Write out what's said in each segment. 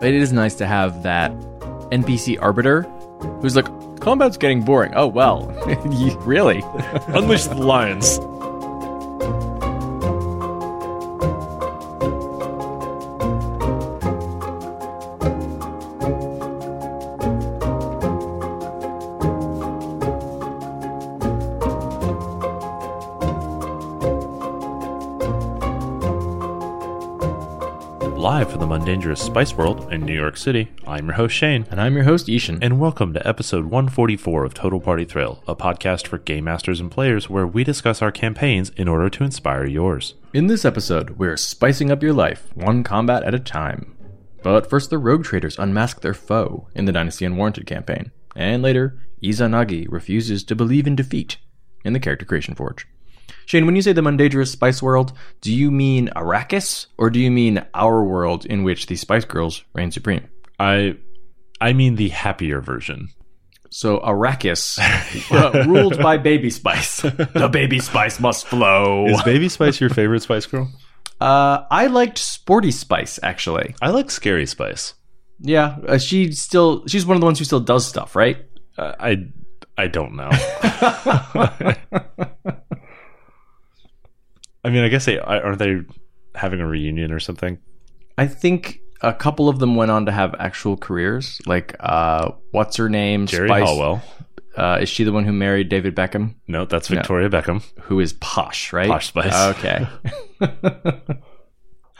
it is nice to have that NPC arbiter who's like, combat's getting boring. Oh, well, really? Unleash the lions. Live from the Mundangerous Spice World in New York City, I'm your host Shane, And I'm your host, I-Hsien. and welcome to episode 144 of Total Party Thrill, a podcast for game masters and players where we discuss our campaigns in order to inspire yours. In this episode, we're spicing up your life, one combat at a time. But first, the rogue traders unmask their foe in the Dynasty Unwarranted campaign. And later, Izanagi refuses to believe in defeat in the Character Creation Forge. Shane, when you say the Mundangerous Spice World, do you mean Arrakis, or do you mean our world in which the Spice Girls reign supreme? I I mean the happier version. So Arrakis, uh, ruled by Baby Spice. the Baby Spice must flow. Is Baby Spice your favorite Spice Girl? Uh, I liked Sporty Spice actually. I like Scary Spice. Yeah, uh, she still she's one of the ones who still does stuff, right? Uh, I I don't know. I mean, I guess they aren't they having a reunion or something. I think a couple of them went on to have actual careers. Like, uh, what's her name? Geri Spice. Halliwell. Uh, is she the one who married David Beckham? No, that's Victoria Beckham. Who is posh, right? Posh Spice. Okay.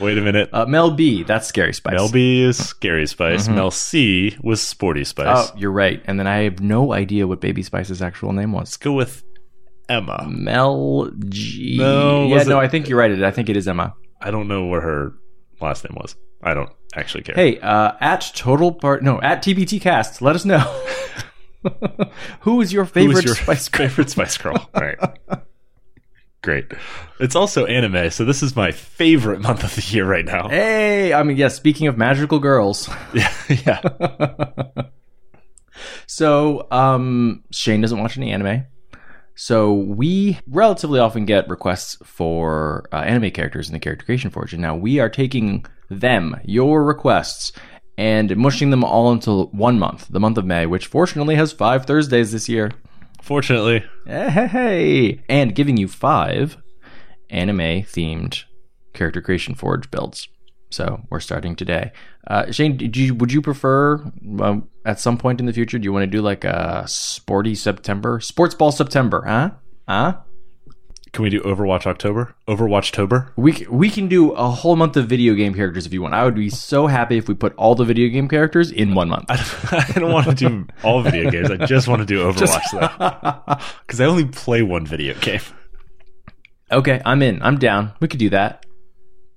Wait a minute. uh, Mel B. That's Scary Spice. Mel B is Scary Spice. Mel C was Sporty Spice. Oh, you're right. And then I have no idea what Baby Spice's actual name was. Let's go with Emma. Mel G. No, yeah, no, it- I think you're right. I think it is Emma. I don't know what her last name was. I don't actually care. Hey, uh, at Total Part, no, at TPT Cast, let us know. Who is your favorite is your Spice Girl? favorite Spice Girl? All right. Great. It's also anime, so this is my favorite month of the year right now. Hey, I mean, yes. speaking of magical girls, Yeah, yeah. so um, Shane doesn't watch any anime. So we relatively often get requests for uh, anime characters in the Character Creation Forge, and now we are taking them, your requests, and mushing them all into one month, the month of May, which fortunately has five Thursdays this year. Fortunately, Hey, and giving you five anime themed character creation forge builds. So we're starting today. Uh, Shane, did you, would you prefer um, at some point in the future? Do you want to do like a sporty September, sports ball September? Huh? Huh? can we do Overwatch October? Overwatch Tober? We we can do a whole month of video game characters if you want. I would be so happy if we put all the video game characters in one month. I don't want to do all video games. I just want to do Overwatch though, because I only play one video game. Okay, I'm in. I'm down. We could do that.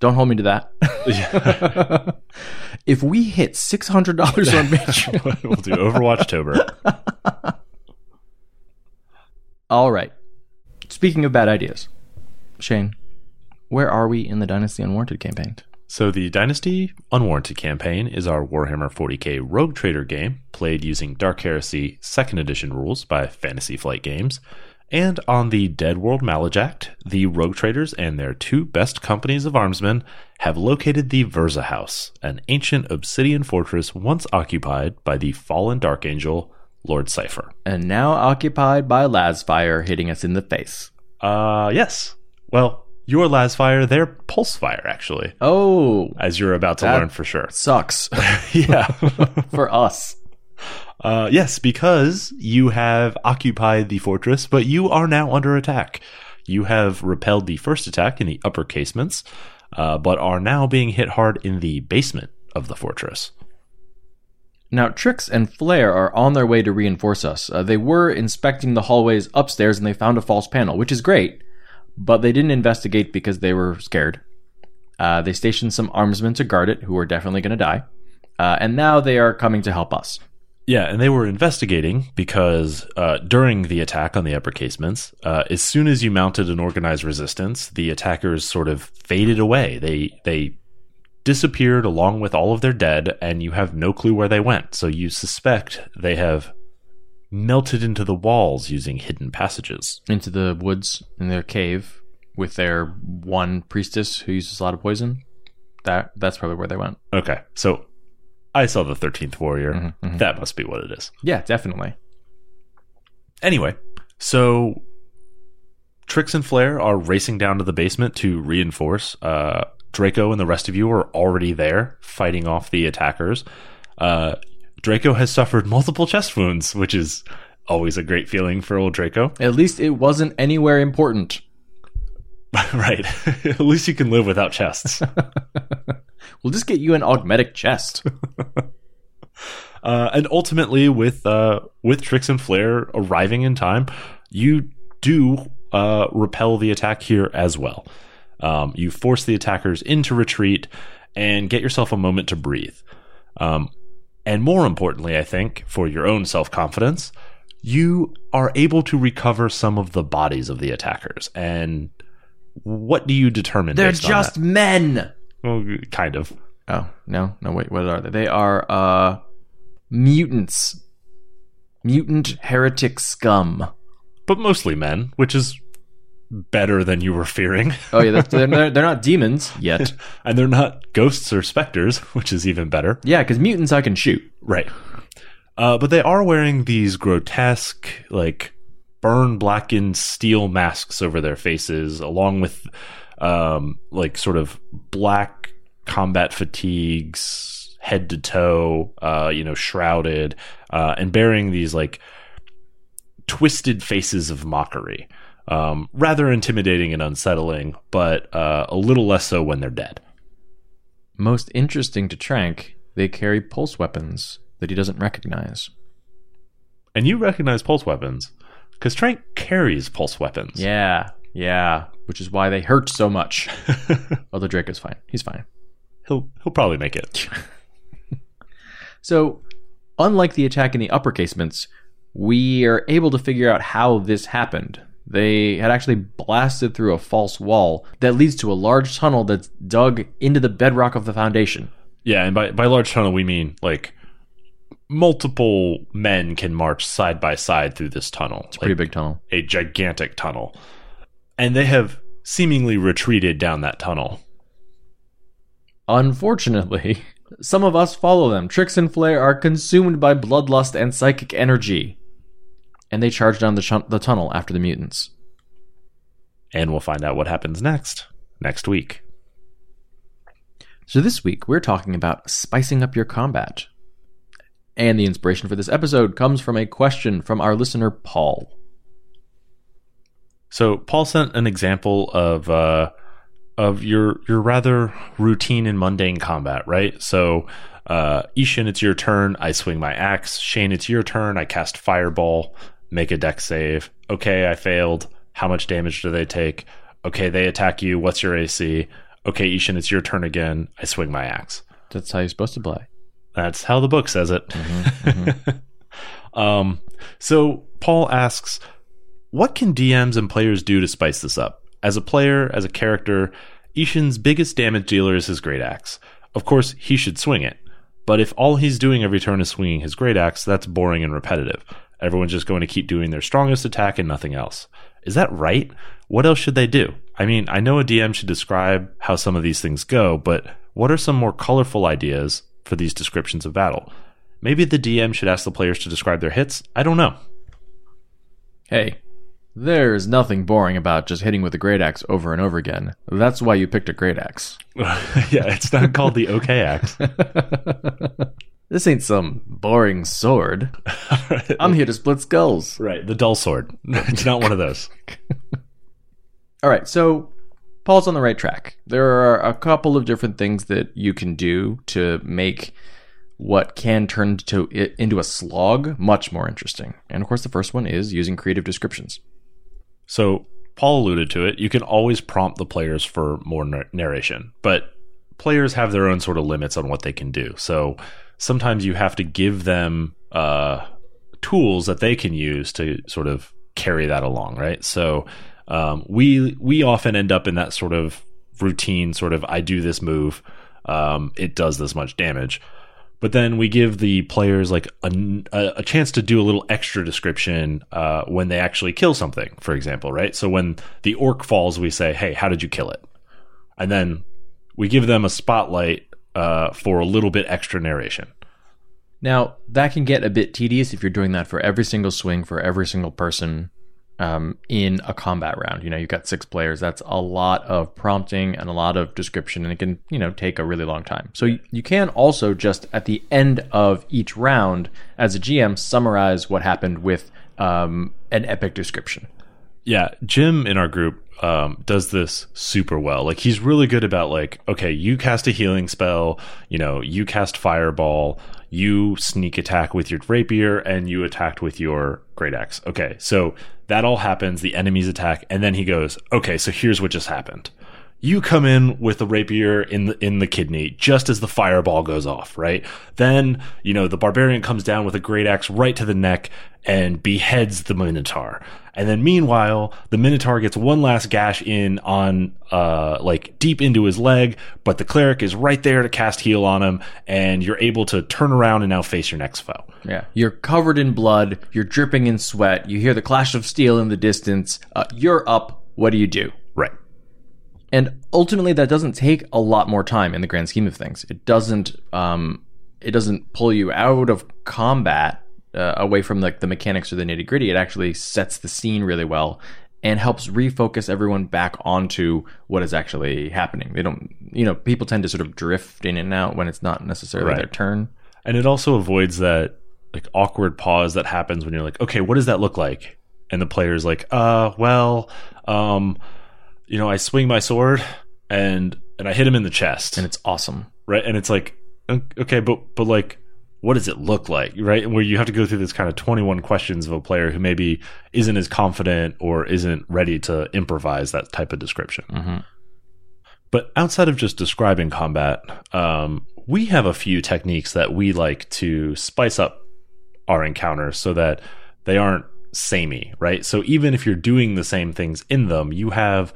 Don't hold me to that. if we hit six hundred dollars on Patreon, we'll do Overwatch Tober. all right. Speaking of bad ideas, Shane, where are we in the Dynasty Unwarranted campaign? So the Dynasty Unwarranted campaign is our Warhammer 40k Rogue Trader game, played using Dark Heresy 2nd Edition rules by Fantasy Flight Games. And on the Dead World Malajact, the Rogue Traders and their two best companies of armsmen have located the Verza House, an ancient obsidian fortress once occupied by the fallen Dark Angel, Lord Cypher. And now occupied by Lasfire hitting us in the face. Uh, yes. Well, your Lasfire, their Pulsefire, actually, Oh, as you're about to learn for sure. sucks yeah. for us. Uh, yes, because you have occupied the fortress, but you are now under attack. You have repelled the first attack in the upper casements, uh, but are now being hit hard in the basement of the fortress. Now, Trix and Flare are on their way to reinforce us. Uh, they were inspecting the hallways upstairs and they found a false panel, which is great, but they didn't investigate because they were scared. Uh, they stationed some armsmen to guard it, who are definitely going to die. Uh, and now they are coming to help us. Yeah, and they were investigating because uh, during the attack on the upper casements, uh, as soon as you mounted an organized resistance, the attackers sort of faded away. They they disappeared along with all of their dead, and you have no clue where they went. So you suspect they have melted into the walls using hidden passages. into the woods in their cave with their one priestess who uses a lot of poison. That that's probably where they went. Okay, so I saw the 13th Warrior. Mhm, mhm. That must be what it is. Yeah, definitely. Anyway, so Trix and Flair are racing down to the basement to reinforce. Uh, Draco and the rest of you are already there fighting off the attackers. Uh, Draco has suffered multiple chest wounds, which is always a great feeling for old Draco. At least it wasn't anywhere important. right. At least you can live without chests. We'll just get you an augmetic chest. Uh, and ultimately, with uh, with Trix and Flair arriving in time, you do uh, repel the attack here as well. Um, you force the attackers into retreat and get yourself a moment to breathe. Um, and more importantly, I think, for your own self confidence, you are able to recover some of the bodies of the attackers. And what do you determine? They're based on just that? men. Well, kind of. Oh, no, no, wait, what are they? They are, uh, mutants. Mutant heretic scum. but mostly men, which is better than you were fearing. Oh, yeah, they're, they're not demons yet. and they're not ghosts or specters, which is even better. Yeah, because mutants I can shoot. Right. Uh, but they are wearing these grotesque, like burn blackened steel masks over their faces, along with um, like sort of black combat fatigues, head to toe, uh, you know, shrouded, uh, and bearing these like twisted faces of mockery. Um, rather intimidating and unsettling, but uh, a little less so when they're dead. Most interesting to Trank, they carry pulse weapons that he doesn't recognize. And you recognize pulse weapons because Trank carries pulse weapons. Yeah, yeah, which is why they hurt so much. Although Draco's fine. He's fine. he'll he'll probably make it. So, unlike the attack in the upper casements, we are able to figure out how this happened. They had actually blasted through a false wall that leads to a large tunnel that's dug into the bedrock of the foundation. Yeah, and by by large tunnel we mean like multiple men can march side by side through this tunnel. It's a Pretty big tunnel. a gigantic tunnel. And they have seemingly retreated down that tunnel. Unfortunately, some of us follow them. Trix and Flair are consumed by bloodlust and psychic energy. And they charge down the, chun- the tunnel after the mutants. And we'll find out what happens next next week. So this week we're talking about spicing up your combat. And the inspiration for this episode comes from a question from our listener Paul. So Paul sent an example of uh, of your your rather routine and mundane combat, right? So uh, I-Hsien, it's your turn. I swing my axe. Shane, it's your turn. I cast fireball. Make a Dex save. Okay, I failed. How much damage do they take? Okay, they attack you. What's your AC? Okay, I-Hsien, it's your turn again. I swing my axe. That's how you're supposed to play. That's how the book says it. um, so Paul asks, what can DMs and players do to spice this up? As a player, as a character, I-Hsien's biggest damage dealer is his great axe. Of course, he should swing it. But if all he's doing every turn is swinging his great axe, that's boring and repetitive. Everyone's just going to keep doing their strongest attack and nothing else. Is that right? What else should they do? I mean, I know a DM should describe how some of these things go, but what are some more colorful ideas for these descriptions of battle? Maybe the DM should ask the players to describe their hits? I don't know. Hey, there's nothing boring about just hitting with a great axe over and over again. That's why you picked a great axe. yeah, it's not called the OK axe. This ain't some boring sword. I'm here to split skulls. right, the dull sword. it's not one of those. All right, so Paul's on the right track. There are a couple of different things that you can do to make what can turn to into a slog much more interesting. And of course, the first one is using creative descriptions. So, Paul alluded to it. You can always prompt the players for more nar- narration, but players have their own sort of limits on what they can do. So, sometimes you have to give them uh, tools that they can use to sort of carry that along, right? So, um, we we often end up in that sort of routine, sort of I do this move, um, it does this much damage. But then we give the players like a, a chance to do a little extra description uh, when they actually kill something, for example, right? So when the orc falls, we say, "Hey, how did you kill it?" And then we give them a spotlight uh, for a little bit extra narration. Now, that can get a bit tedious if you're doing that for every single swing for every single person um, in a combat round. You know, you've got six players. That's a lot of prompting and a lot of description, and it can, you know, take a really long time. So you, you can also just at the end of each round, as a GM, summarize what happened with um, an epic description. Yeah, Jim in our group um, does this super well. Like he's really good about like, okay, you cast a healing spell, you know, you cast fireball, you sneak attack with your rapier, and you attacked with your great axe. Okay, so that all happens. The enemies attack, and then he goes, okay, so here's what just happened. You come in with the rapier in the in the kidney just as the fireball goes off, right? Then, you know, the barbarian comes down with a great axe right to the neck and beheads the minotaur. And then meanwhile, the Minotaur gets one last gash in on, uh, like deep into his leg, but the cleric is right there to cast heal on him, and you're able to turn around and now face your next foe. Yeah. You're covered in blood. You're dripping in sweat. You hear the clash of steel in the distance. Uh, you're up. What do you do? And ultimately, that doesn't take a lot more time in the grand scheme of things. It doesn't, um, it doesn't pull you out of combat uh, away from like the mechanics or the nitty gritty. It actually sets the scene really well and helps refocus everyone back onto what is actually happening. They don't, you know, people tend to sort of drift in and out when it's not necessarily Right. their turn. And it also avoids that like awkward pause that happens when you're like, okay, what does that look like? And the player's like, uh, well, um, you know, I swing my sword and and I hit him in the chest, And it's awesome. right? And it's like, okay, but but like, what does it look like, right? Where you have to go through this kind of 21 questions of a player who maybe isn't as confident or isn't ready to improvise that type of description. Mhm. But outside of just describing combat, um, we have a few techniques that we like to spice up our encounters so that they aren't samey, right? So even if you're doing the same things in them, you have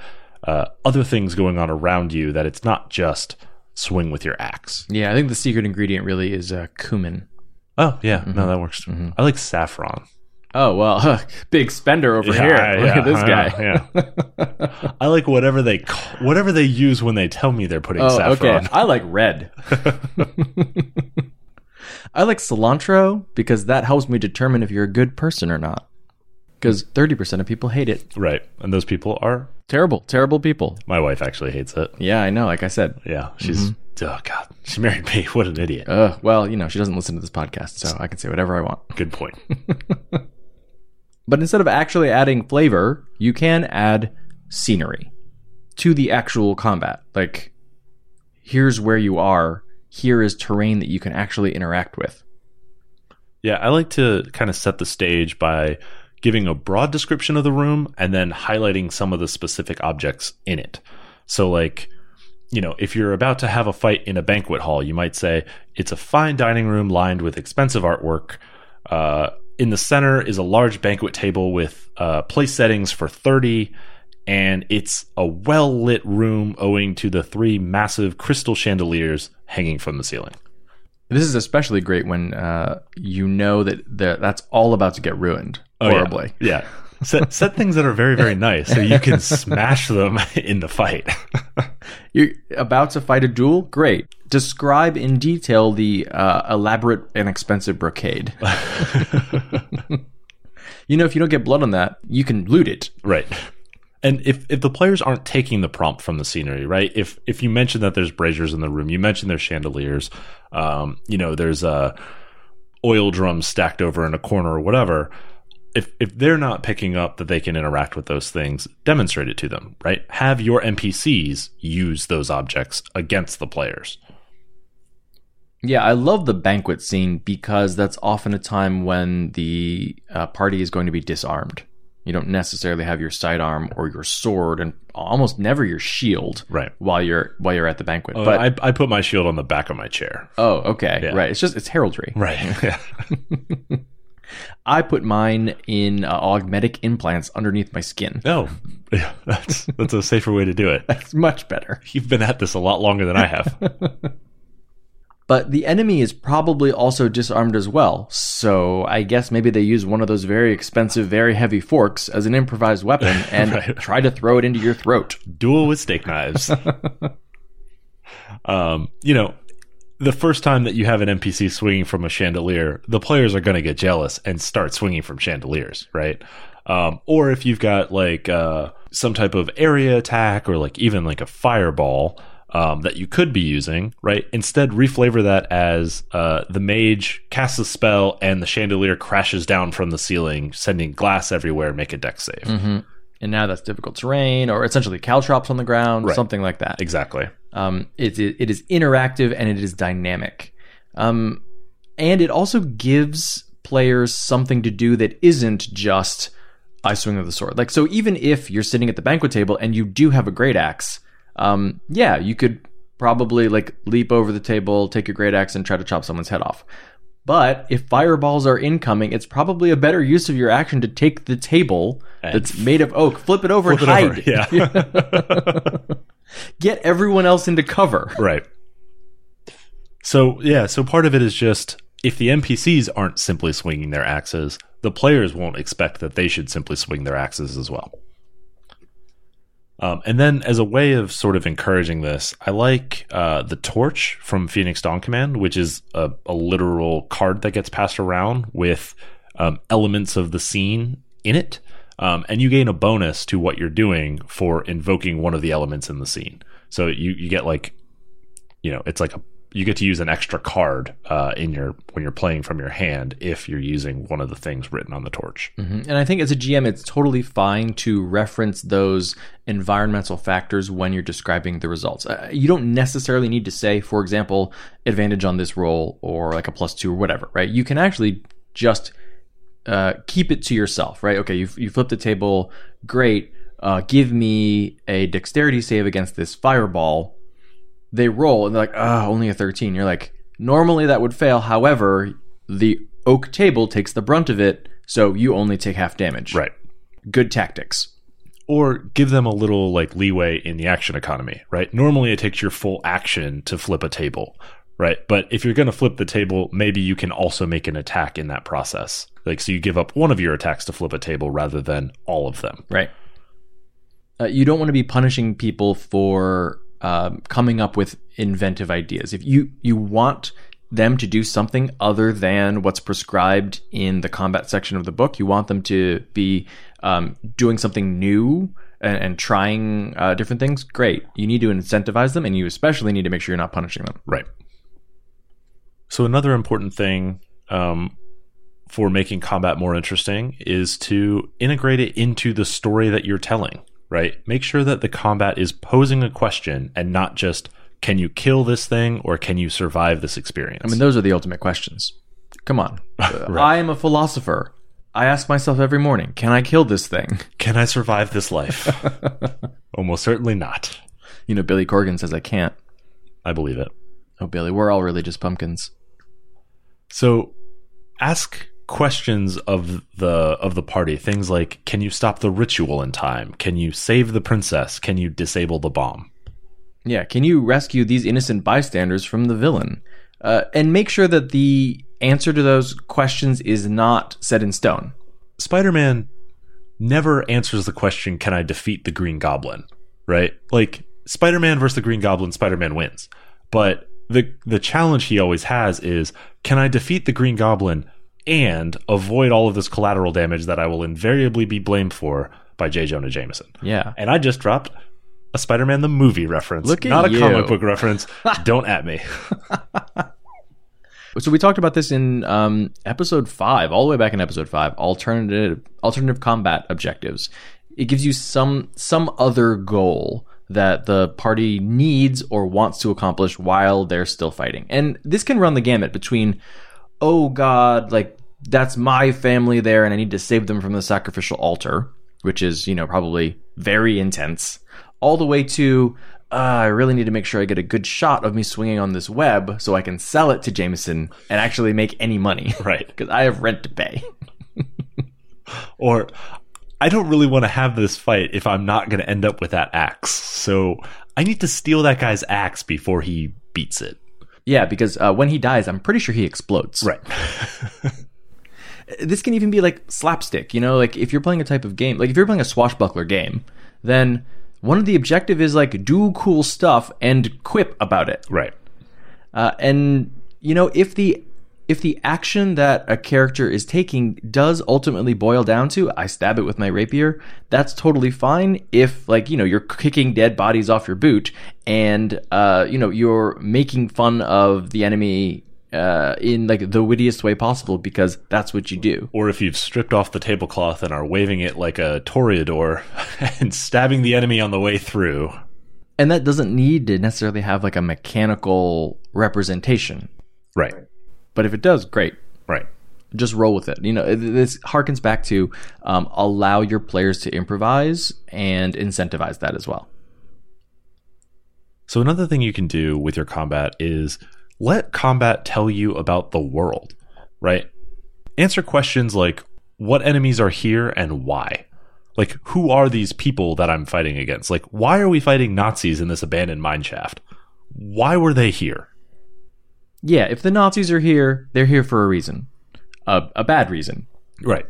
uh, other things going on around you that it's not just swing with your axe. Yeah, I think the secret ingredient really is uh, cumin. Oh yeah, no, that works. I like saffron. Oh well, big spender over Yeah, here. Look yeah, at this guy. Yeah, I like whatever they whatever they use when they tell me they're putting Oh, saffron. okay. I like red. I like cilantro because that helps me determine if you're a good person or not. Because 30% of people hate it. Right, and those people are Terrible, terrible people. my wife. Actually hates it. Yeah, I know. Like I said. Yeah, she's oh god, she married me. What an idiot. Uh, well, you know, she doesn't listen to this podcast, so I can say whatever I want. Good point. But instead of actually adding flavor, you can add scenery to the actual combat. Like, here's where you are. Here is terrain that you can actually interact with. Yeah, I like to kind of set the stage by giving a broad description of the room and then highlighting some of the specific objects in it. So, like, you know, if you're about to have a fight in a banquet hall, you might say it's a fine dining room lined with expensive artwork. Uh, in the center is a large banquet table with uh, place settings for 30, and it's a well lit room owing to the three massive crystal chandeliers hanging from the ceiling. This is especially great when uh, you know that that's all about to get ruined Oh, yeah. horribly. Yeah. Set, set things that are very, very nice so you can smash them in the fight. You're about to fight a duel? Great. Describe in detail the uh, elaborate and expensive brocade. you know, if you don't get blood on that, you can loot it. right. And if, if the players aren't taking the prompt from the scenery, right? If if you mention that there's braziers in the room, you mention there's chandeliers, um, you know, there's uh, oil drums stacked over in a corner or whatever. If if they're not picking up that they can interact with those things, demonstrate it to them, right? Have your NPCs use those objects against the players. Yeah, I love the banquet scene because that's often a time when the uh, party is going to be disarmed. You don't necessarily have your sidearm or your sword, and almost never your shield Right. while you're while you're at the banquet. But but I, I put my shield on the back of my chair. oh, okay, Yeah. right. It's just it's heraldry. Right. Yeah. I put mine in uh, augmetic implants underneath my skin. No, yeah, that's that's a safer way to do it. That's much better. You've been at this a lot longer than I have. But the enemy is probably also disarmed as well. So I guess maybe they use one of those very expensive, very heavy forks as an improvised weapon and Right. try to throw it into your throat. Duel with steak knives. um, you know, the first time that you have an NPC swinging from a chandelier, the players are going to get jealous and start swinging from chandeliers, right? Um, or if you've got like uh, some type of area attack or like even like a fireball um, that you could be using, right? Instead, reflavor that as uh, the mage casts a spell and the chandelier crashes down from the ceiling, sending glass everywhere. Make a Dex save. Mm-hmm. And now that's difficult terrain, or essentially caltrops on the ground, Right. something like that. Exactly. Um, it, it, it is interactive and it is dynamic. Um, and it also gives players something to do that isn't just I swing with the sword. Like, so even if you're sitting at the banquet table and you do have a great axe, um, yeah, you could probably like leap over the table, take your great axe, and try to chop someone's head off. But if fireballs are incoming, it's probably a better use of your action to take the table And that's made of oak, flip it over Flip and it hide. over. Yeah. Get everyone else into cover. Right. So, yeah, so part of it is just if the NPCs aren't simply swinging their axes, the players won't expect that they should simply swing their axes as well. Um, and then, as a way of sort of encouraging this, I like uh, the torch from Phoenix Dawn Command, which is a, a literal card that gets passed around with um, elements of the scene in it. Um, and you gain a bonus to what you're doing for invoking one of the elements in the scene. So you, you get like, you know, it's like a you get to use an extra card uh, in your when you're playing from your hand if you're using one of the things written on the torch. Mhm. And I think as a GM, it's totally fine to reference those environmental factors when you're describing the results. Uh, you don't necessarily need to say, for example, advantage on this roll or like a plus two or whatever, right? You can actually just uh, keep it to yourself, right? Okay, you, you flip the table, great. Uh, give me a dexterity save against this fireball. They roll and they're like, oh, only a 13. You're like, normally that would fail. However, the oak table takes the brunt of it, so you only take half damage. Right. Good tactics. Or give them a little like leeway in the action economy, right? Normally it takes your full action to flip a table, right? But if you're going to flip the table, maybe you can also make an attack in that process. Like, so you give up one of your attacks to flip a table rather than all of them. Right. Uh, you don't want to be punishing people for um, coming up with inventive ideas. If you you want them to do something other than what's prescribed in the combat section of the book, you want them to be um, doing something new and, and trying uh, different things. Great. You need to incentivize them, and you especially need to make sure you're not punishing them. Right. So another important thing um, for making combat more interesting is to integrate it into the story that you're telling. Right. Make sure that the combat is posing a question and not just can you kill this thing or can you survive this experience. I mean, those are the ultimate questions. Come on. I am a philosopher. I ask myself every morning, can I kill this thing? can I survive this life? Almost certainly not. You know, Billy Corgan says I can't. I believe it. Oh, Billy, we're all religious pumpkins. So ask questions of the of the party. Things like can you stop the ritual in time? Can you save the princess? Can you disable the bomb? Yeah, can you rescue these innocent bystanders from the villain? Uh, and make sure that the answer to those questions is not set in stone. spider-man never answers the question can i defeat the green goblin right? Like spider-man versus the green goblin spider-man wins. But the the challenge he always has is can i defeat the green goblin and avoid all of this collateral damage that i will invariably be blamed for by j jonah jameson Yeah. and I just dropped a Spider-Man the movie reference, Look not a you. comic book reference. Don't at me. So we talked about this in um, episode five, all the way back in episode five. Alternative alternative combat objectives. It gives you some some other goal that the party needs or wants to accomplish while they're still fighting, and this can run the gamut between, oh God, like that's my family there, and I need to save them from the sacrificial altar, which is you know probably very intense, all the way to uh, I really need to make sure I get a good shot of me swinging on this web so I can sell it to Jameson and actually make any money. Right. Because I have rent to pay. Or I don't really want to have this fight if I'm not going to end up with that axe. So I need to steal that guy's axe before he beats it. Yeah, because uh, when he dies, I'm pretty sure he explodes. Right. This can even be like slapstick, you know, like if you're playing a type of game, like if you're playing a swashbuckler game, then one of the objective is like do cool stuff and quip about it. right. Uh, and you know, if the if the action that a character is taking does ultimately boil down to I stab it with my rapier, that's totally fine. If like you know you're kicking dead bodies off your boot and uh, you know you're making fun of the enemy uh, in like the wittiest way possible because that's what you do. Or if you've stripped off the tablecloth and are waving it like a toreador and stabbing the enemy on the way through. And that doesn't need to necessarily have like a mechanical representation. Right. But if it does, great. Right. Just roll with it. You know, this harkens back to um, allow your players to improvise and incentivize that as well. So another thing you can do with your combat is let combat tell you about the world, right? Answer questions like what enemies are here and why. Like who are these people that I'm fighting against? Like why are we fighting Nazis in this abandoned mine shaft? Why were they here? Yeah, if the Nazis are here, they're here for a reason, a, a bad reason. Right.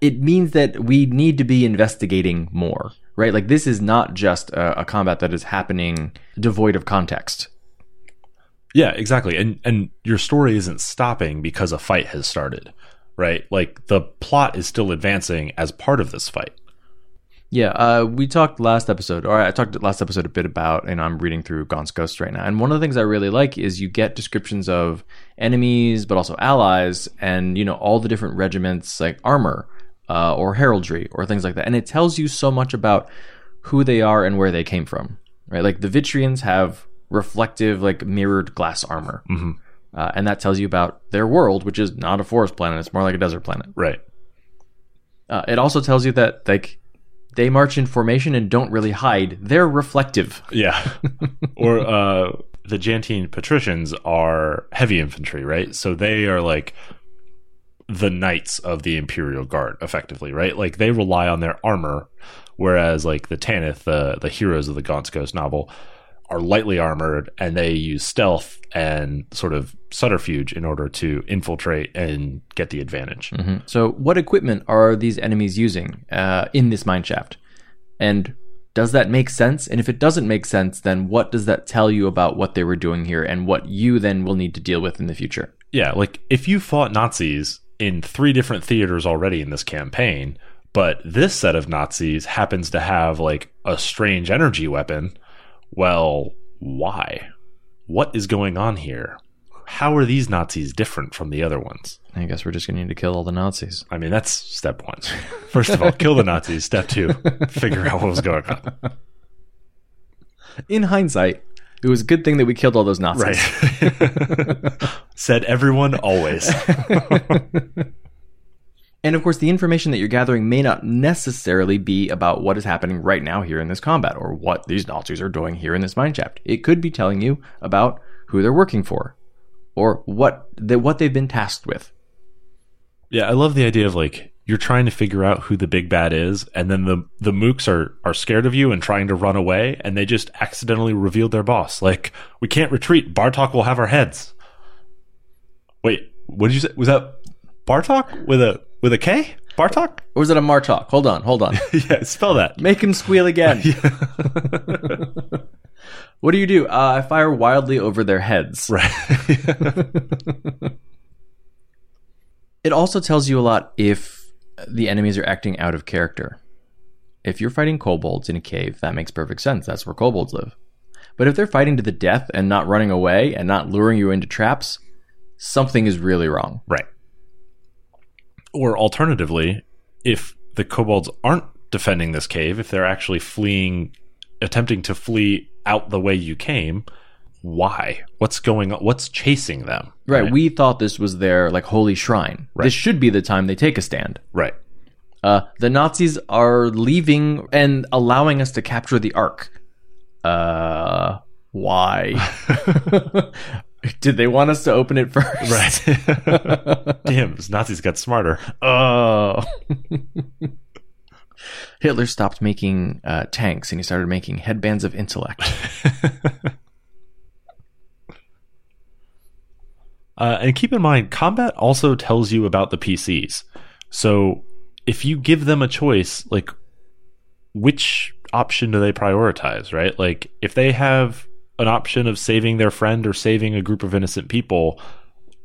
It means that we need to be investigating more, right? Like this is not just a, a combat that is happening devoid of context. Yeah, exactly. And and your story isn't stopping because a fight has started, right? Like the plot is still advancing as part of this fight. Yeah, uh, we talked last episode, or I talked last episode a bit about, and I'm reading through Gaunt's Ghost right now. And one of the things I really like is you get descriptions of enemies, but also allies, and you know all the different regiments, like armor uh, or heraldry or things like that. And it tells you so much about who they are and where they came from, right? Like the Vitrians have reflective, like mirrored glass armor, Mhm. uh, and that tells you about their world, which is not a forest planet; it's more like a desert planet. Right. Uh, it also tells you that like they march in formation and don't really hide. They're reflective. Yeah. or uh, the Jantine patricians are heavy infantry, right? So they are like the knights of the Imperial Guard, effectively, right? Like they rely on their armor, whereas like the Tanith, the the heroes of the Gaunt's Ghost novel, are lightly armored and they use stealth and sort of subterfuge in order to infiltrate and get the advantage. So, what equipment are these enemies using uh, in this mine shaft? And does that make sense? And if it doesn't make sense, then what does that tell you about what they were doing here and what you then will need to deal with in the future? Yeah, like if you fought Nazis in three different theaters already in this campaign, but this set of Nazis happens to have like a strange energy weapon, well, why? What is going on here? How are these Nazis different from the other ones? I guess we're just going to need to kill all the Nazis. I mean, that's step one. First of all, kill the Nazis. Step two, figure out what was going on. In hindsight, it was a good thing that we killed all those Nazis. Right. Said everyone always. And of course, the information that you're gathering may not necessarily be about what is happening right now here in this combat or what these Nazis are doing here in this mine shaft. It could be telling you about who they're working for or what they, what they've been tasked with. Yeah, I love the idea of like you're trying to figure out who the big bad is, and then the the mooks are are scared of you and trying to run away, and they just accidentally revealed their boss. Like, we can't retreat. Bartok will have our heads. Wait, what did you say? Was that Bartok with a with a K? Bartok? Or was it a Martok? Hold on, hold on. yeah, spell that. Make him squeal again. what do you do? Uh, I fire wildly over their heads. Right. It also tells you a lot if the enemies are acting out of character. If you're fighting kobolds in a cave, that makes perfect sense. That's where kobolds live. But if they're fighting to the death and not running away and not luring you into traps, something is really wrong. Right. Or alternatively, if the kobolds aren't defending this cave, if they're actually fleeing, attempting to flee out the way you came, why? What's going on? What's chasing them? Right. We thought this was their like holy shrine. Right. This should be the time they take a stand. Right. Uh, the Nazis are leaving and allowing us to capture the Ark. Uh, why? Did they want us to open it first? Right. Damn, those Nazis got smarter. Oh. Hitler stopped making uh, tanks and he started making headbands of intellect. Uh, and keep in mind, combat also tells you about the PCs. So if you give them a choice, like which option do they prioritize, right? Like if they have an option of saving their friend or saving a group of innocent people,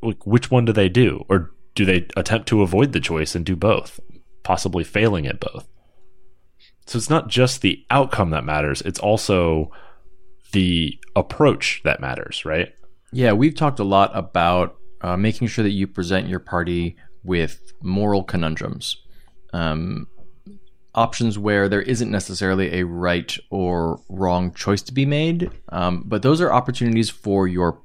like which one do they do? Or do they attempt to avoid the choice and do both, possibly failing at both? So it's not just the outcome that matters, it's also the approach that matters, right? Yeah, we've talked a lot about uh, making sure that you present your party with moral conundrums. Um, options where there isn't necessarily a right or wrong choice to be made, um, but those are opportunities for your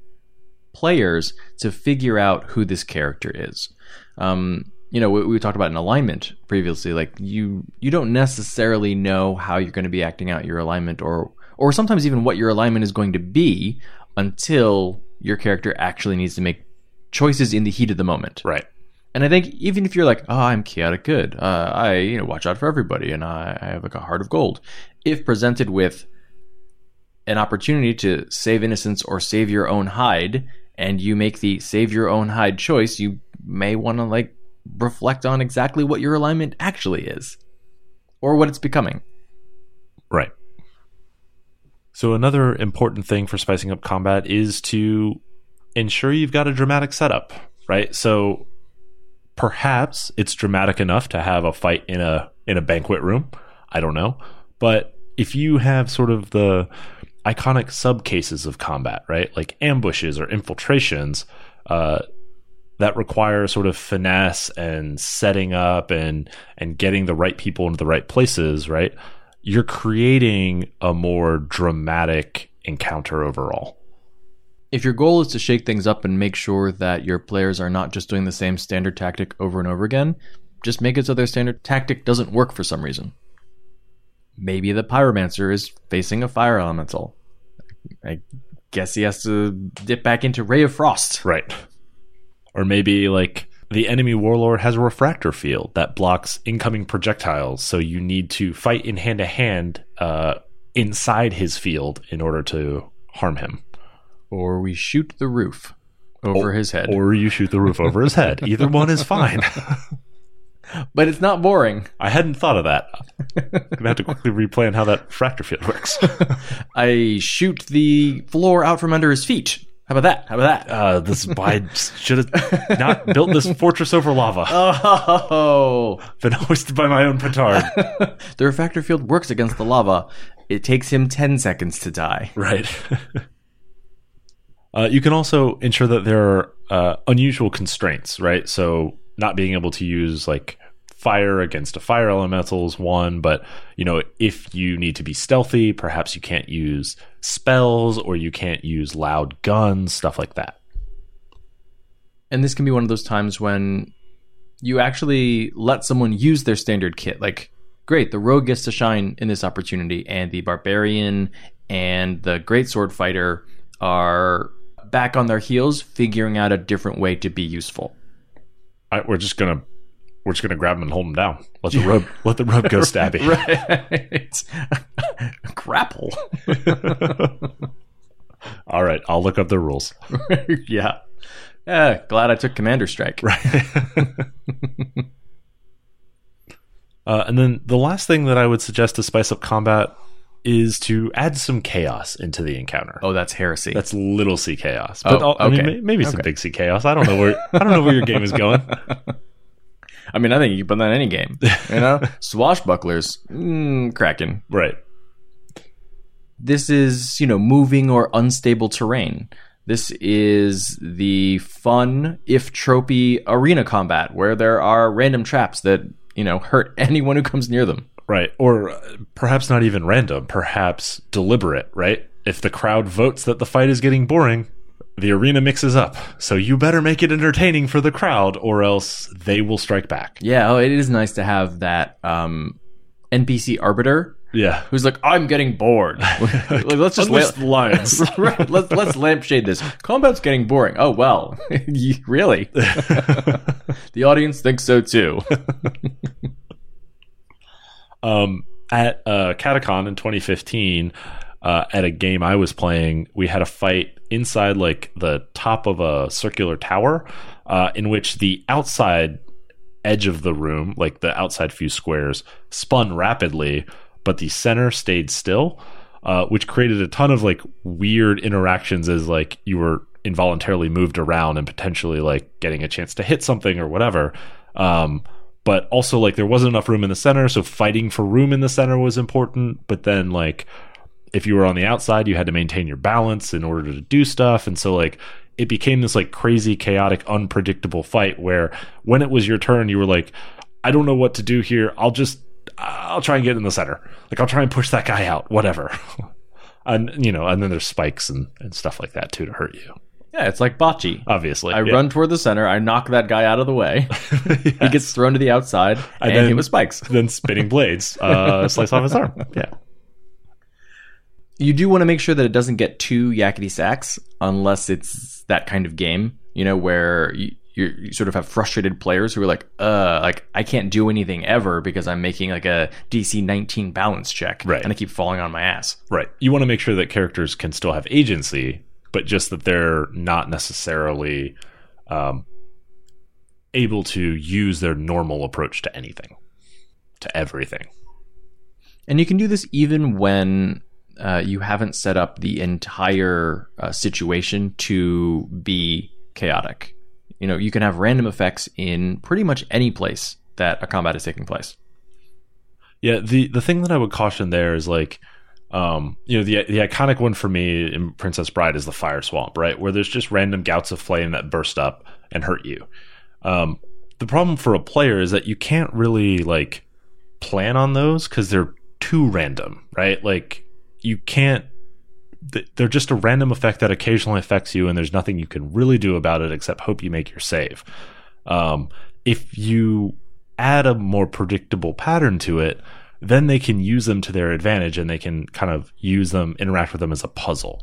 players to figure out who this character is. Um, you know, we, we, talked about an alignment previously. Like you, you don't necessarily know how you're going to be acting out your alignment, or or sometimes even what your alignment is going to be until your character actually needs to make choices in the heat of the moment. Right. And I think even if you're like, oh, I'm chaotic good, uh, I you know watch out for everybody, and I, I have like a heart of gold. If presented with an opportunity to save innocence or save your own hide, and you make the save your own hide choice, you may want to like reflect on exactly what your alignment actually is, or what it's becoming. Right. So another important thing for spicing up combat is to ensure you've got a dramatic setup, right? So perhaps it's dramatic enough to have a fight in a in a banquet room. I don't know. But if you have sort of the iconic sub cases of combat, right? Like ambushes or infiltrations, uh, that require sort of finesse and setting up and and getting the right people into the right places, right? You're creating a more dramatic encounter overall. If your goal is to shake things up and make sure that your players are not just doing the same standard tactic over and over again, just make it so their standard tactic doesn't work for some reason. Maybe the pyromancer is facing a fire elemental. I guess he has to dip back into Ray of Frost. Right. Or maybe like the enemy warlord has a refractor field that blocks incoming projectiles, so you need to fight in hand to hand inside his field in order to harm him or we shoot the roof over or, his head. Or you shoot the roof over his head. Either one is fine. but it's not boring. I hadn't thought of that. I'm gonna have to quickly replan how that fractor field works. I shoot the floor out from under his feet. How about that? How about that? Uh, this I should have not built this fortress over lava. Oh, been hoisted by my own petard. the refractor field works against the lava. It takes him ten seconds to die. Right. Uh, you can also ensure that there are uh, unusual constraints, right? So not being able to use like fire against a fire elemental is one, but you know, if you need to be stealthy, perhaps you can't use spells or you can't use loud guns, stuff like that. And this can be one of those times when you actually let someone use their standard kit. Like, great, the rogue gets to shine in this opportunity, and the barbarian and the greatsword fighter are back on their heels, figuring out a different way to be useful. I, we're just gonna we're just gonna grab them and hold them down. Let the rope let the rope go stabby. right. Grapple. All right, I'll look up the rules. yeah. Yeah, glad I took Commander Strike. Right. uh, and then the last thing that I would suggest to spice up combat is to add some chaos into the encounter. Oh, that's heresy. That's little c chaos. But oh, I mean, maybe some big c chaos. I don't know where I don't know where your game is going. I mean, I think you can put that in any game. You know, swashbucklers, mm, Kraken. Right. This is you know moving or unstable terrain. This is the fun, if tropey, arena combat where there are random traps that you know hurt anyone who comes near them. Right. Or perhaps not even random, perhaps deliberate, right? If the crowd votes that the fight is getting boring, the arena mixes up. So you better make it entertaining for the crowd or else they will strike back. Yeah, oh, it is nice to have that um, NPC arbiter yeah, who's like, I'm getting bored. like, let's just list the lines. right, let's let's lampshade this. Combat's getting boring. Oh well, really? the audience thinks so too. Um, at uh, Catacon in 2015, uh, at a game I was playing, we had a fight inside like the top of a circular tower, uh, in which the outside edge of the room, like the outside few squares, spun rapidly, but the center stayed still. uh, which created a ton of like weird interactions as like you were involuntarily moved around and potentially like getting a chance to hit something or whatever. Um, but also like there wasn't enough room in the center, so fighting for room in the center was important. But then like if you were on the outside, you had to maintain your balance in order to do stuff, and so like it became this like crazy, chaotic, unpredictable fight where when it was your turn, you were like, I don't know what to do here. I'll just I'll try and get in the center. Like I'll try and push that guy out, whatever. and you know, and then there's spikes and, and stuff like that too to hurt you. Yeah, it's like bocce. Obviously, I yeah. run toward the center. I knock that guy out of the way. He gets thrown to the outside and, And then- hit with spikes. then spinning blades uh, slice off his arm. Yeah, You do want to make sure that it doesn't get too yakety sax unless it's that kind of game, you know, where you, you you sort of have frustrated players who are like, uh, like I can't do anything ever because I'm making like a DC 19 balance check, Right. And I keep falling on my ass. right. You want to make sure that characters can still have agency, but just that they're not necessarily um, able to use their normal approach to anything, to everything. And you can do this even when uh, you haven't set up the entire uh, situation to be chaotic. You know, you can have random effects in pretty much any place that a combat is taking place. Yeah, the the thing that I would caution there is like, um, you know, the the iconic one for me in Princess Bride is the fire swamp, right, where there's just random gouts of flame that burst up and hurt you. Um, the problem for a player is that you can't really like plan on those because they're too random, right? Like you can't. They're just a random effect that occasionally affects you, and there's nothing you can really do about it except hope you make your save. Um, if you add a more predictable pattern to it, then they can use them to their advantage and they can kind of use them, interact with them as a puzzle.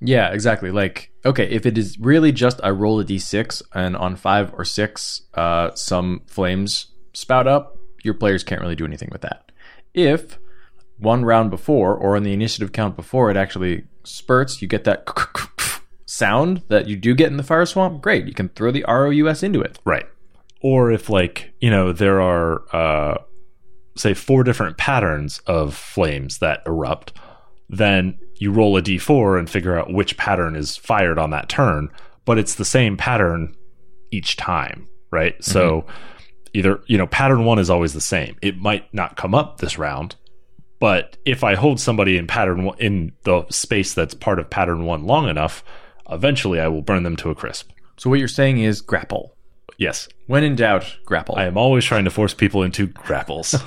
Yeah, exactly. Like, okay, if it is really just I roll a d6 and on five or six, uh, some flames spout up, your players can't really do anything with that. If one round before or on the initiative count before it actually spurts, you get that sound that you do get in the fire swamp, great. You can throw the ROUS into it. Right. Or if, like, you know, there are, uh, say, four different patterns of flames that erupt, then you roll a d4 and figure out which pattern is fired on that turn, but it's the same pattern each time, right? So mm-hmm. either, you know, pattern one is always the same. It might not come up this round, but if I hold somebody in pattern one, in the space that's part of pattern one long enough, eventually I will burn them to a crisp. So what you're saying is grapple. Yes, When in doubt, grapple. I am always trying to force people into grapples.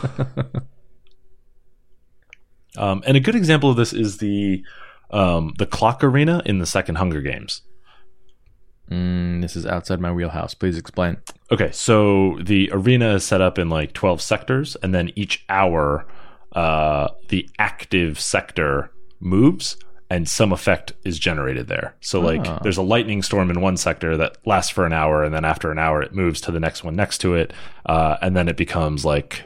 um, and a good example of this is the um, the clock arena in the second Hunger Games. Mm, this is outside my wheelhouse. Please explain. Okay, so the arena is set up in like 12 sectors, and then each hour, uh, the active sector moves and some effect is generated there. So, like, Ah. there's a lightning storm in one sector that lasts for an hour, and then after an hour, it moves to the next one next to it, uh, and then it becomes like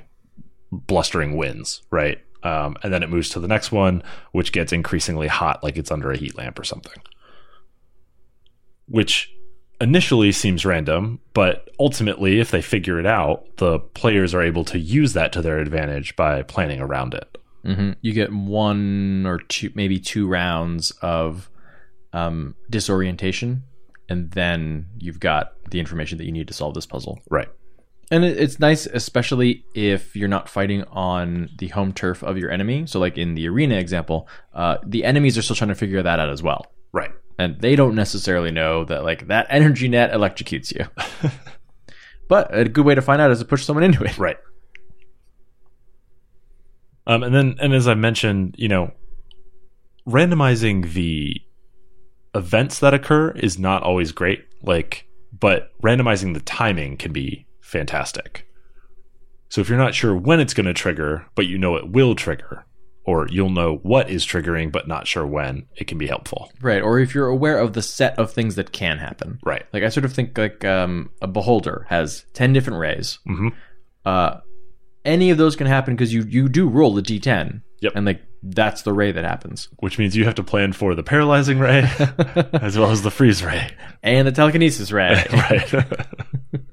blustering winds, right? Um, and then it moves to the next one, which gets increasingly hot, like it's under a heat lamp or something. Which initially seems random, but ultimately, if they figure it out, the players are able to use that to their advantage by planning around it. Hmm You get one or two, maybe two rounds of um, disorientation, and then you've got the information that you need to solve this puzzle. Right. And it, it's nice, especially if you're not fighting on the home turf of your enemy. So, like in the arena example, uh, the enemies are still trying to figure that out as well. Right. and they don't necessarily know that like that energy net electrocutes you. but a good way to find out is to push someone into it. Right. Um, and then, and as I mentioned, you know, randomizing the events that occur is not always great. Like, but randomizing the timing can be fantastic. So if you're not sure when it's going to trigger, but you know it will trigger, or you'll know what is triggering, but not sure when, it can be helpful. Right. Or if you're aware of the set of things that can happen. Right. Like I sort of think like um, a beholder has ten different rays. Mhm. Uh, any of those can happen because you you do roll a d10. Yep. And like that's the ray that happens. Which means you have to plan for the paralyzing ray as well as the freeze ray. And the telekinesis ray. right.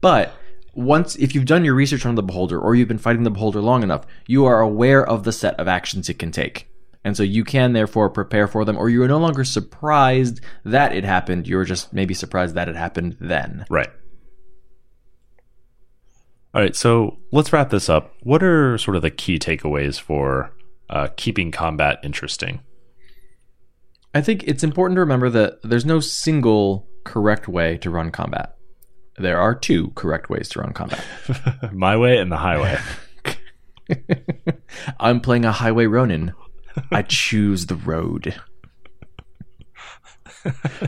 But once, if you've done your research on the beholder or you've been fighting the beholder long enough, you are aware of the set of actions it can take. And so you can therefore prepare for them, or you're no longer surprised that it happened. You're just maybe surprised that it happened then. Right. All right, so let's wrap this up. What are sort of the key takeaways for uh, keeping combat interesting? I think it's important to remember that there's no single correct way to run combat. There are two correct ways to run combat. My way and the highway. I'm playing a highway Ronin. I choose the road.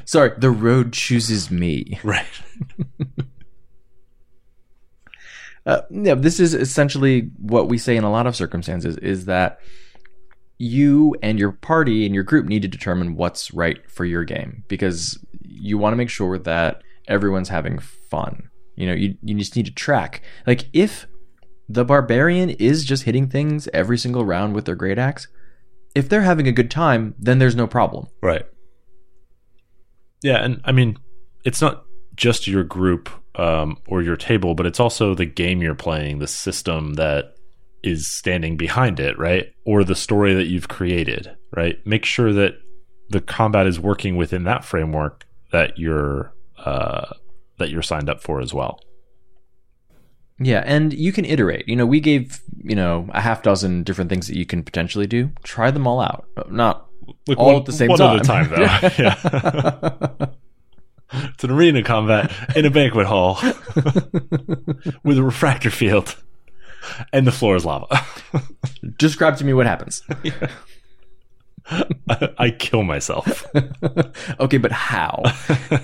Sorry, the road chooses me. right. Uh, yeah, this is essentially what we say in a lot of circumstances is that you and your party and your group need to determine what's right for your game because you want to make sure that everyone's having fun. You know, you, you just need to track. Like, if the barbarian is just hitting things every single round with their great axe, if they're having a good time, then there's no problem. Right. Yeah, and I mean, it's not just your group um, or your table, but it's also the game you're playing, the system that is standing behind it, right? Or the story that you've created, right? Make sure that the combat is working within that framework that you're uh, that you're signed up for as well. Yeah, and you can iterate. You know, we gave, you know, a half dozen different things that you can potentially do. Try them all out. Not Look, all one, at the same one time. at a time, though. yeah. it's an arena combat in a banquet hall with a refractor field, and the floor is lava. Describe to me what happens. I, I kill myself. okay, but how?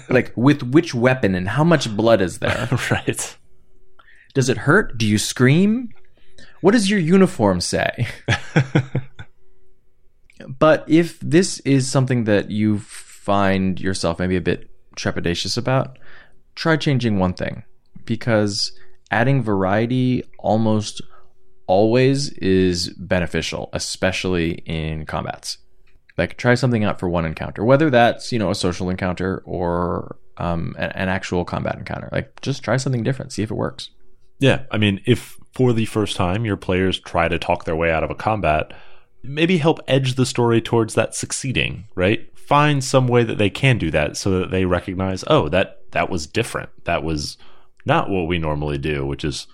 like, with which weapon and how much blood is there? right. Does it hurt? Do you scream? What does your uniform say? but if this is something that you find yourself maybe a bit trepidatious about, try changing one thing because adding variety almost always is beneficial, especially in combats. Like try something out for one encounter, whether that's you know a social encounter or um, an, an actual combat encounter. Like just try something different, see if it works. Yeah, I mean, if for the first time your players try to talk their way out of a combat, maybe help edge the story towards that succeeding, right? Find some way that they can do that so that they recognize, oh, that that was different. That was not what we normally do, which is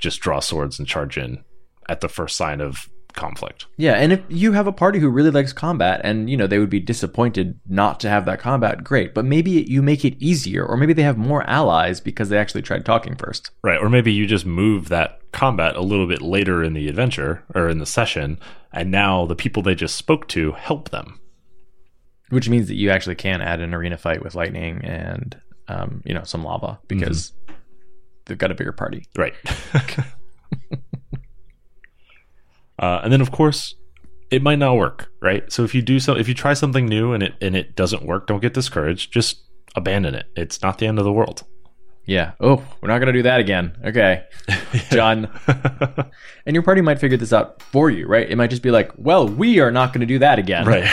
just draw swords and charge in at the first sign of conflict. Yeah, and if you have a party who really likes combat and you know they would be disappointed not to have that combat, great. But maybe you make it easier or maybe they have more allies because they actually tried talking first. Right, or maybe you just move that combat a little bit later in the adventure or in the session and now the people they just spoke to help them. Which means that you actually can add an arena fight with lightning and um, you know, some lava because they've got a bigger party. Right. uh, and then, of course, it might not work, right? So if you do so, if you try something new and it and it doesn't work, don't get discouraged. Just abandon it. It's not the end of the world. Yeah. Oh, we're not going to do that again. Okay. John. and your party might figure this out for you, right? It might just be like, well, we are not going to do that again. Right.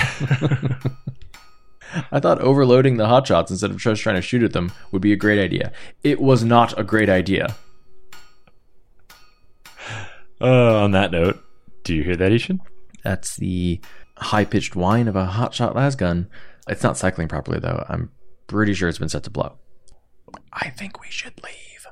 I thought overloading the hotshots instead of just trying to shoot at them would be a great idea. It was not a great idea. uh, on that note, do you hear that, I-Hsien? That's the high pitched whine of a hotshot lasgun. It's not cycling properly, though. I'm pretty sure it's been set to blow. I think we should leave.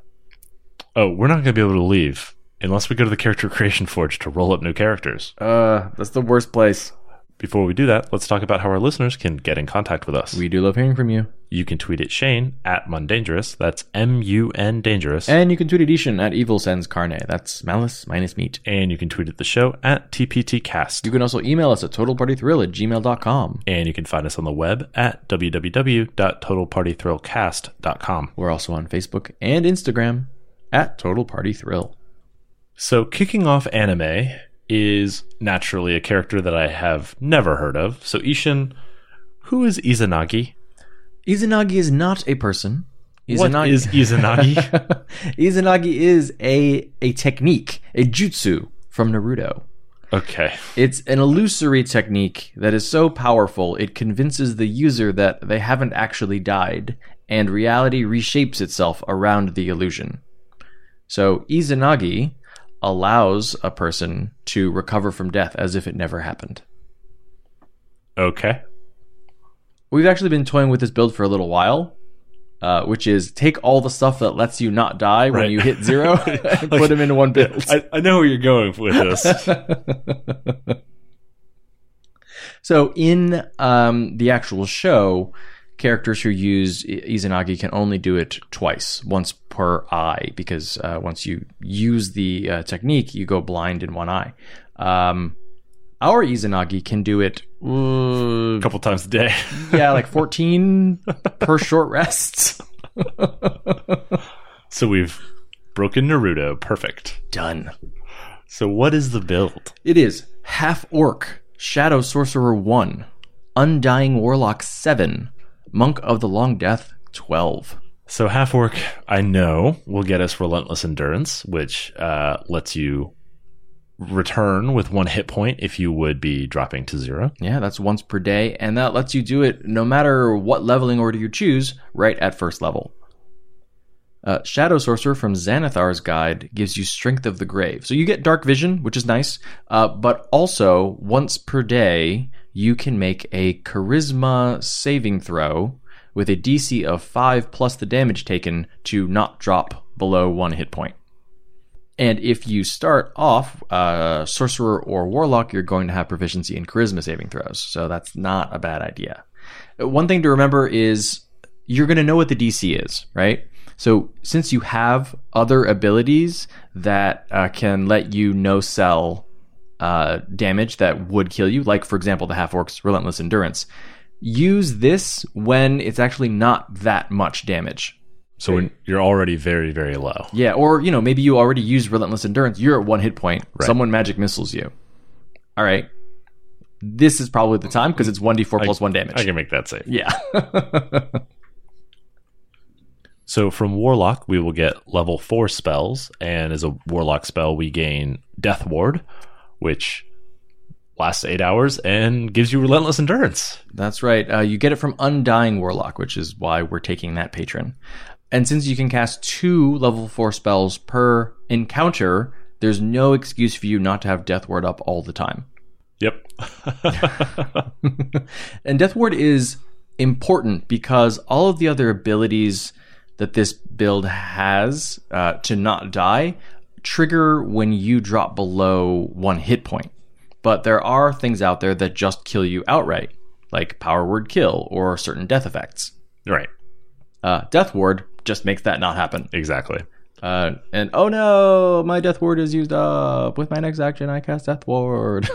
Oh, we're not going to be able to leave unless we go to the Character Creation Forge to roll up new characters. Uh, that's the worst place. Before we do that, let's talk about how our listeners can get in contact with us. We do love hearing from you. You can tweet at Shane at Mundangerous. That's M U N Dangerous. And you can tweet at I-Hsien at Evil Sans Carne. That's malice minus meat. And you can tweet at the show at TPTcast. You can also email us at totalpartythrill at gmail.com. And you can find us on the web at www.totalpartythrillcast.com. We're also on Facebook and Instagram at Total Party Thrill. So, kicking off anime is naturally a character that I have never heard of. So, I-Hsien, who is Izanagi? Izanagi is not a person. Izanagi. What is Izanagi? Izanagi is a a technique, a jutsu from Naruto. okay. It's an illusory technique that is so powerful it convinces the user that they haven't actually died, and reality reshapes itself around the illusion. So Izanagi allows a person to recover from death as if it never happened. Okay. We've actually been toying with this build for a little while, uh, which is take all the stuff that lets you not die when Right. you hit zero and put them into one build. I, I know where you're going with this. so in um, the actual show, characters who use Izanagi can only do it twice, once per eye, because uh, once you use the uh, technique, you go blind in one eye. Um, our Izanagi can do it, uh, a couple times a day. yeah, like 14 per short rests. So we've broken Naruto. Perfect. Done. So what is the build? It is half orc, shadow sorcerer one, undying warlock seven, monk of the long death twelve. So half orc, I know, will get us relentless endurance, which uh, lets you return with one hit point if you would be dropping to zero. Yeah, that's once per day, and that lets you do it no matter what leveling order you choose, right at first level. Uh, Shadow Sorcerer from Xanathar's Guide gives you Strength of the Grave. So you get Dark Vision, which is nice, uh, but also once per day, you can make a Charisma saving throw with a DC of 5 plus the damage taken to not drop below one hit point. And if you start off uh, sorcerer or warlock, you're going to have proficiency in charisma saving throws. So that's not a bad idea. One thing to remember is you're going to know what the DC is, right? So since you have other abilities that uh, can let you no sell uh, damage that would kill you, like for example the half orc's relentless endurance, use this when it's actually not that much damage. So when you're already very, very low. Yeah, or you know, maybe you already used relentless endurance. You're at one hit point. Someone magic missiles you. All right, this is probably the time because it's one d four plus one damage. I can make that safe. yeah, So from Warlock, we will get level four spells, and as a Warlock spell, we gain Death Ward, which lasts eight hours and gives you relentless endurance. that's right. Uh, you get it from Undying Warlock, which is why we're taking that patron. And since you can cast two level four spells per encounter, there's no excuse for you not to have Death Ward up all the time. Yep. and Death Ward is important because all of the other abilities that this build has uh, to not die trigger when you drop below one hit point. But there are things out there that just kill you outright, like Power Word Kill or certain death effects. right. Uh, Death Ward just makes that not happen. Exactly. Uh, and oh no, my Death Ward is used up. With my next action, I cast Death Ward.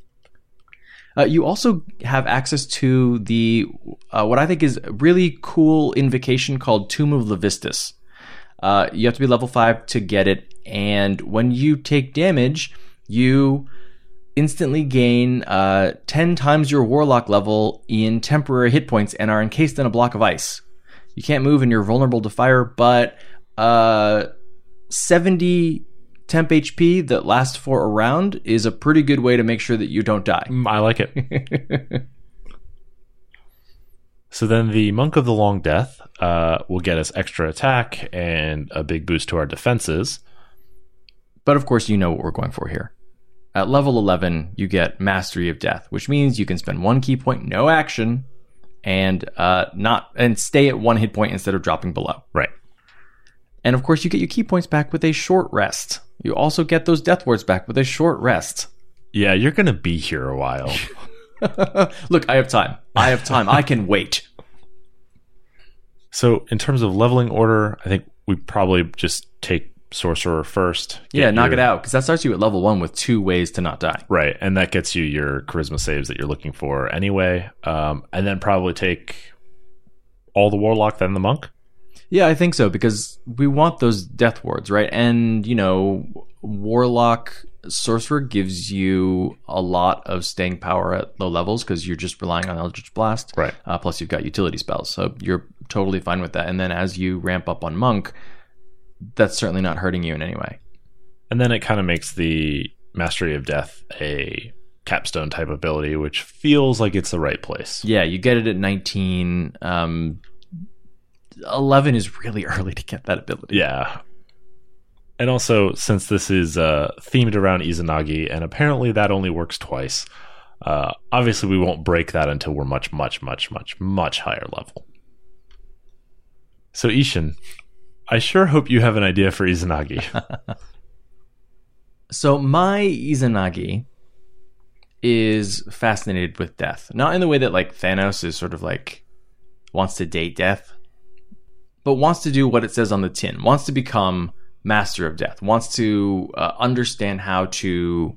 uh, you also have access to the uh, what I think is a really cool invocation called Tomb of Levistus. Uh, you have to be level five to get it, and when you take damage, you instantly gain uh, 10 times your warlock level in temporary hit points and are encased in a block of ice. You can't move and you're vulnerable to fire, but uh, 70 temp HP that lasts for a round is a pretty good way to make sure that you don't die. Mm, I like it. so then the Monk of the Long Death uh, will get us extra attack and a big boost to our defenses. But of course, you know what we're going for here. At level 11, you get Mastery of Death, which means you can spend one ki point, no action, and uh, not and stay at one hit point instead of dropping below. Right. And of course, you get your ki points back with a short rest. You also get those death wards back with a short rest. Yeah, you're going to be here a while. Look, I have time. I have time. I can wait. so in terms of leveling order, I think we probably just take Sorcerer first. Yeah, knock your- it out because that starts you at level one with two ways to not die. Right, and that gets you your charisma saves that you're looking for anyway. Um, and then probably take all the warlock, then the monk. Yeah, I think so because we want those death wards, right? And you know, warlock sorcerer gives you a lot of staying power at low levels because you're just relying on Eldritch Blast. Right. Uh, plus, you've got utility spells, so you're totally fine with that. And then as you ramp up on monk, that's certainly not hurting you in any way. And then it kind of makes the Mastery of Death a capstone type ability, which feels like it's the right place. Yeah, you get it at 19. Um, 11 is really early to get that ability. Yeah. And also, since this is uh, themed around Izanagi, and apparently that only works twice, Uh, obviously, we won't break that until we're much, much, much, much, much higher level. So, I-Hsien, I sure hope you have an idea for Izanagi. So my Izanagi is fascinated with death. Not in the way that like Thanos is sort of like wants to date death, but wants to do what it says on the tin. Wants to become master of death. Wants to uh, understand how to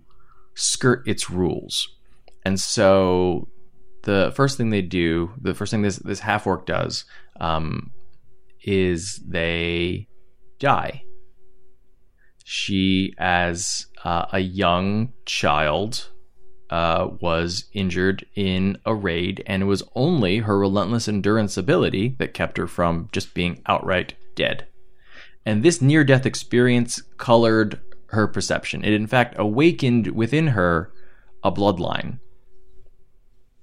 skirt its rules. And so the first thing they do, the first thing this this half orc does, um, is they die she, as uh, a young child, uh, was injured in a raid, and it was only her relentless endurance ability that kept her from just being outright dead. And this near death experience colored her perception. It, in fact, awakened within her a bloodline.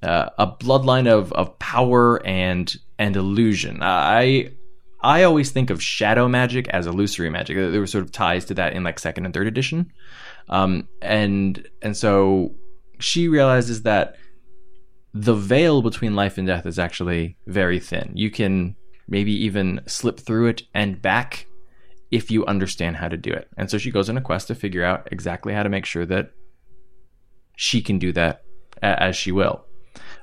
Uh, a bloodline of, of power and and illusion. I I always think of shadow magic as illusory magic. There were sort of ties to that in like second and third edition, um, and and so she realizes that the veil between life and death is actually very thin. You can maybe even slip through it and back if you understand how to do it. And so she goes on a quest to figure out exactly how to make sure that she can do that as she will.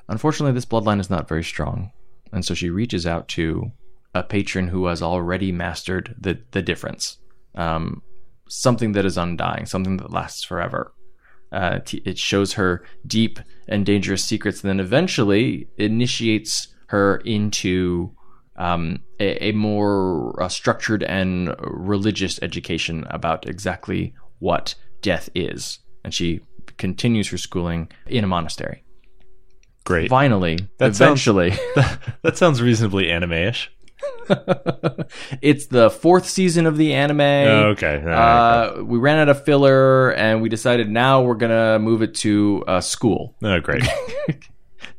Unfortunately, this bloodline is not very strong, and so she reaches out to a patron who has already mastered the the difference. Um, something that is undying, something that lasts forever. Uh, t- it shows her deep and dangerous secrets, and then eventually initiates her into um, a, a, more uh, structured and religious education about exactly what death is. And she continues her schooling in a monastery. Great. Finally, That sounds- eventually. that sounds reasonably anime-ish. it's the fourth season of the anime. Oh, okay. Right. Uh, we ran out of filler, and we decided now we're gonna move it to uh, school. oh, great.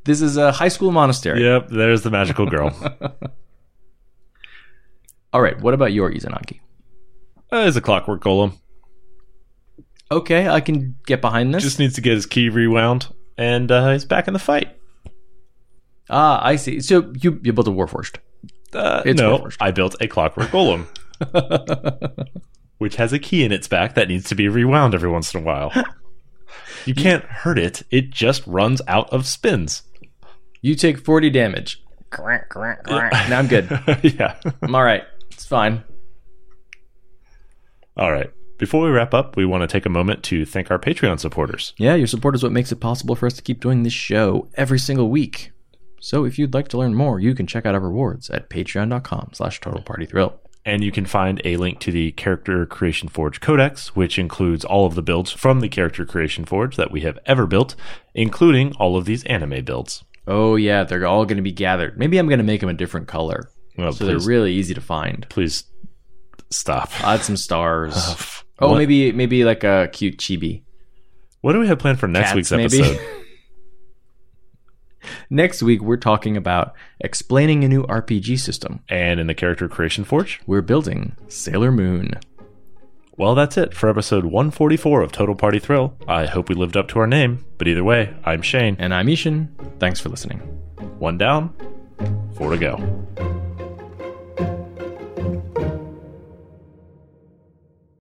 This is a high school monastery. yep, there's the magical girl. All right. What about your Izanagi? Uh, There's a clockwork golem. Okay, I can get behind this. Just needs to get his key rewound, and uh, he's back in the fight. ah, I see. So you you built a warforged. Uh, It's no, Warforged. I built a clockwork golem, which has a key in its back that needs to be rewound every once in a while. You can't hurt it; it just runs out of spins. You take forty damage. now I'm good. yeah. I'm all right. It's fine. All right. Before we wrap up, we want to take a moment to thank our Patreon supporters. Yeah, your support is what makes it possible for us to keep doing this show every single week. So if you'd like to learn more, you can check out our rewards at patreon.com slash totalpartythrill. And you can find a link to the Character Creation Forge Codex, which includes all of the builds from the Character Creation Forge that we have ever built, including all of these anime builds. Oh yeah, they're all going to be gathered. Maybe I'm going to make them a different color. Well, so please, they're really easy to find. please stop. Add some stars. Oh, oh, What- maybe maybe like a cute chibi. What do we have planned for next Cats, week's episode? Next week we're talking about explaining a new RPG system. and in the Character Creation Forge? We're building Sailor Moon. Well, that's it for episode 144 of Total Party Thrill. I hope we lived up to our name, but either way, I'm Shane. And I'm I-Hsien. Thanks for listening. One down, four to go.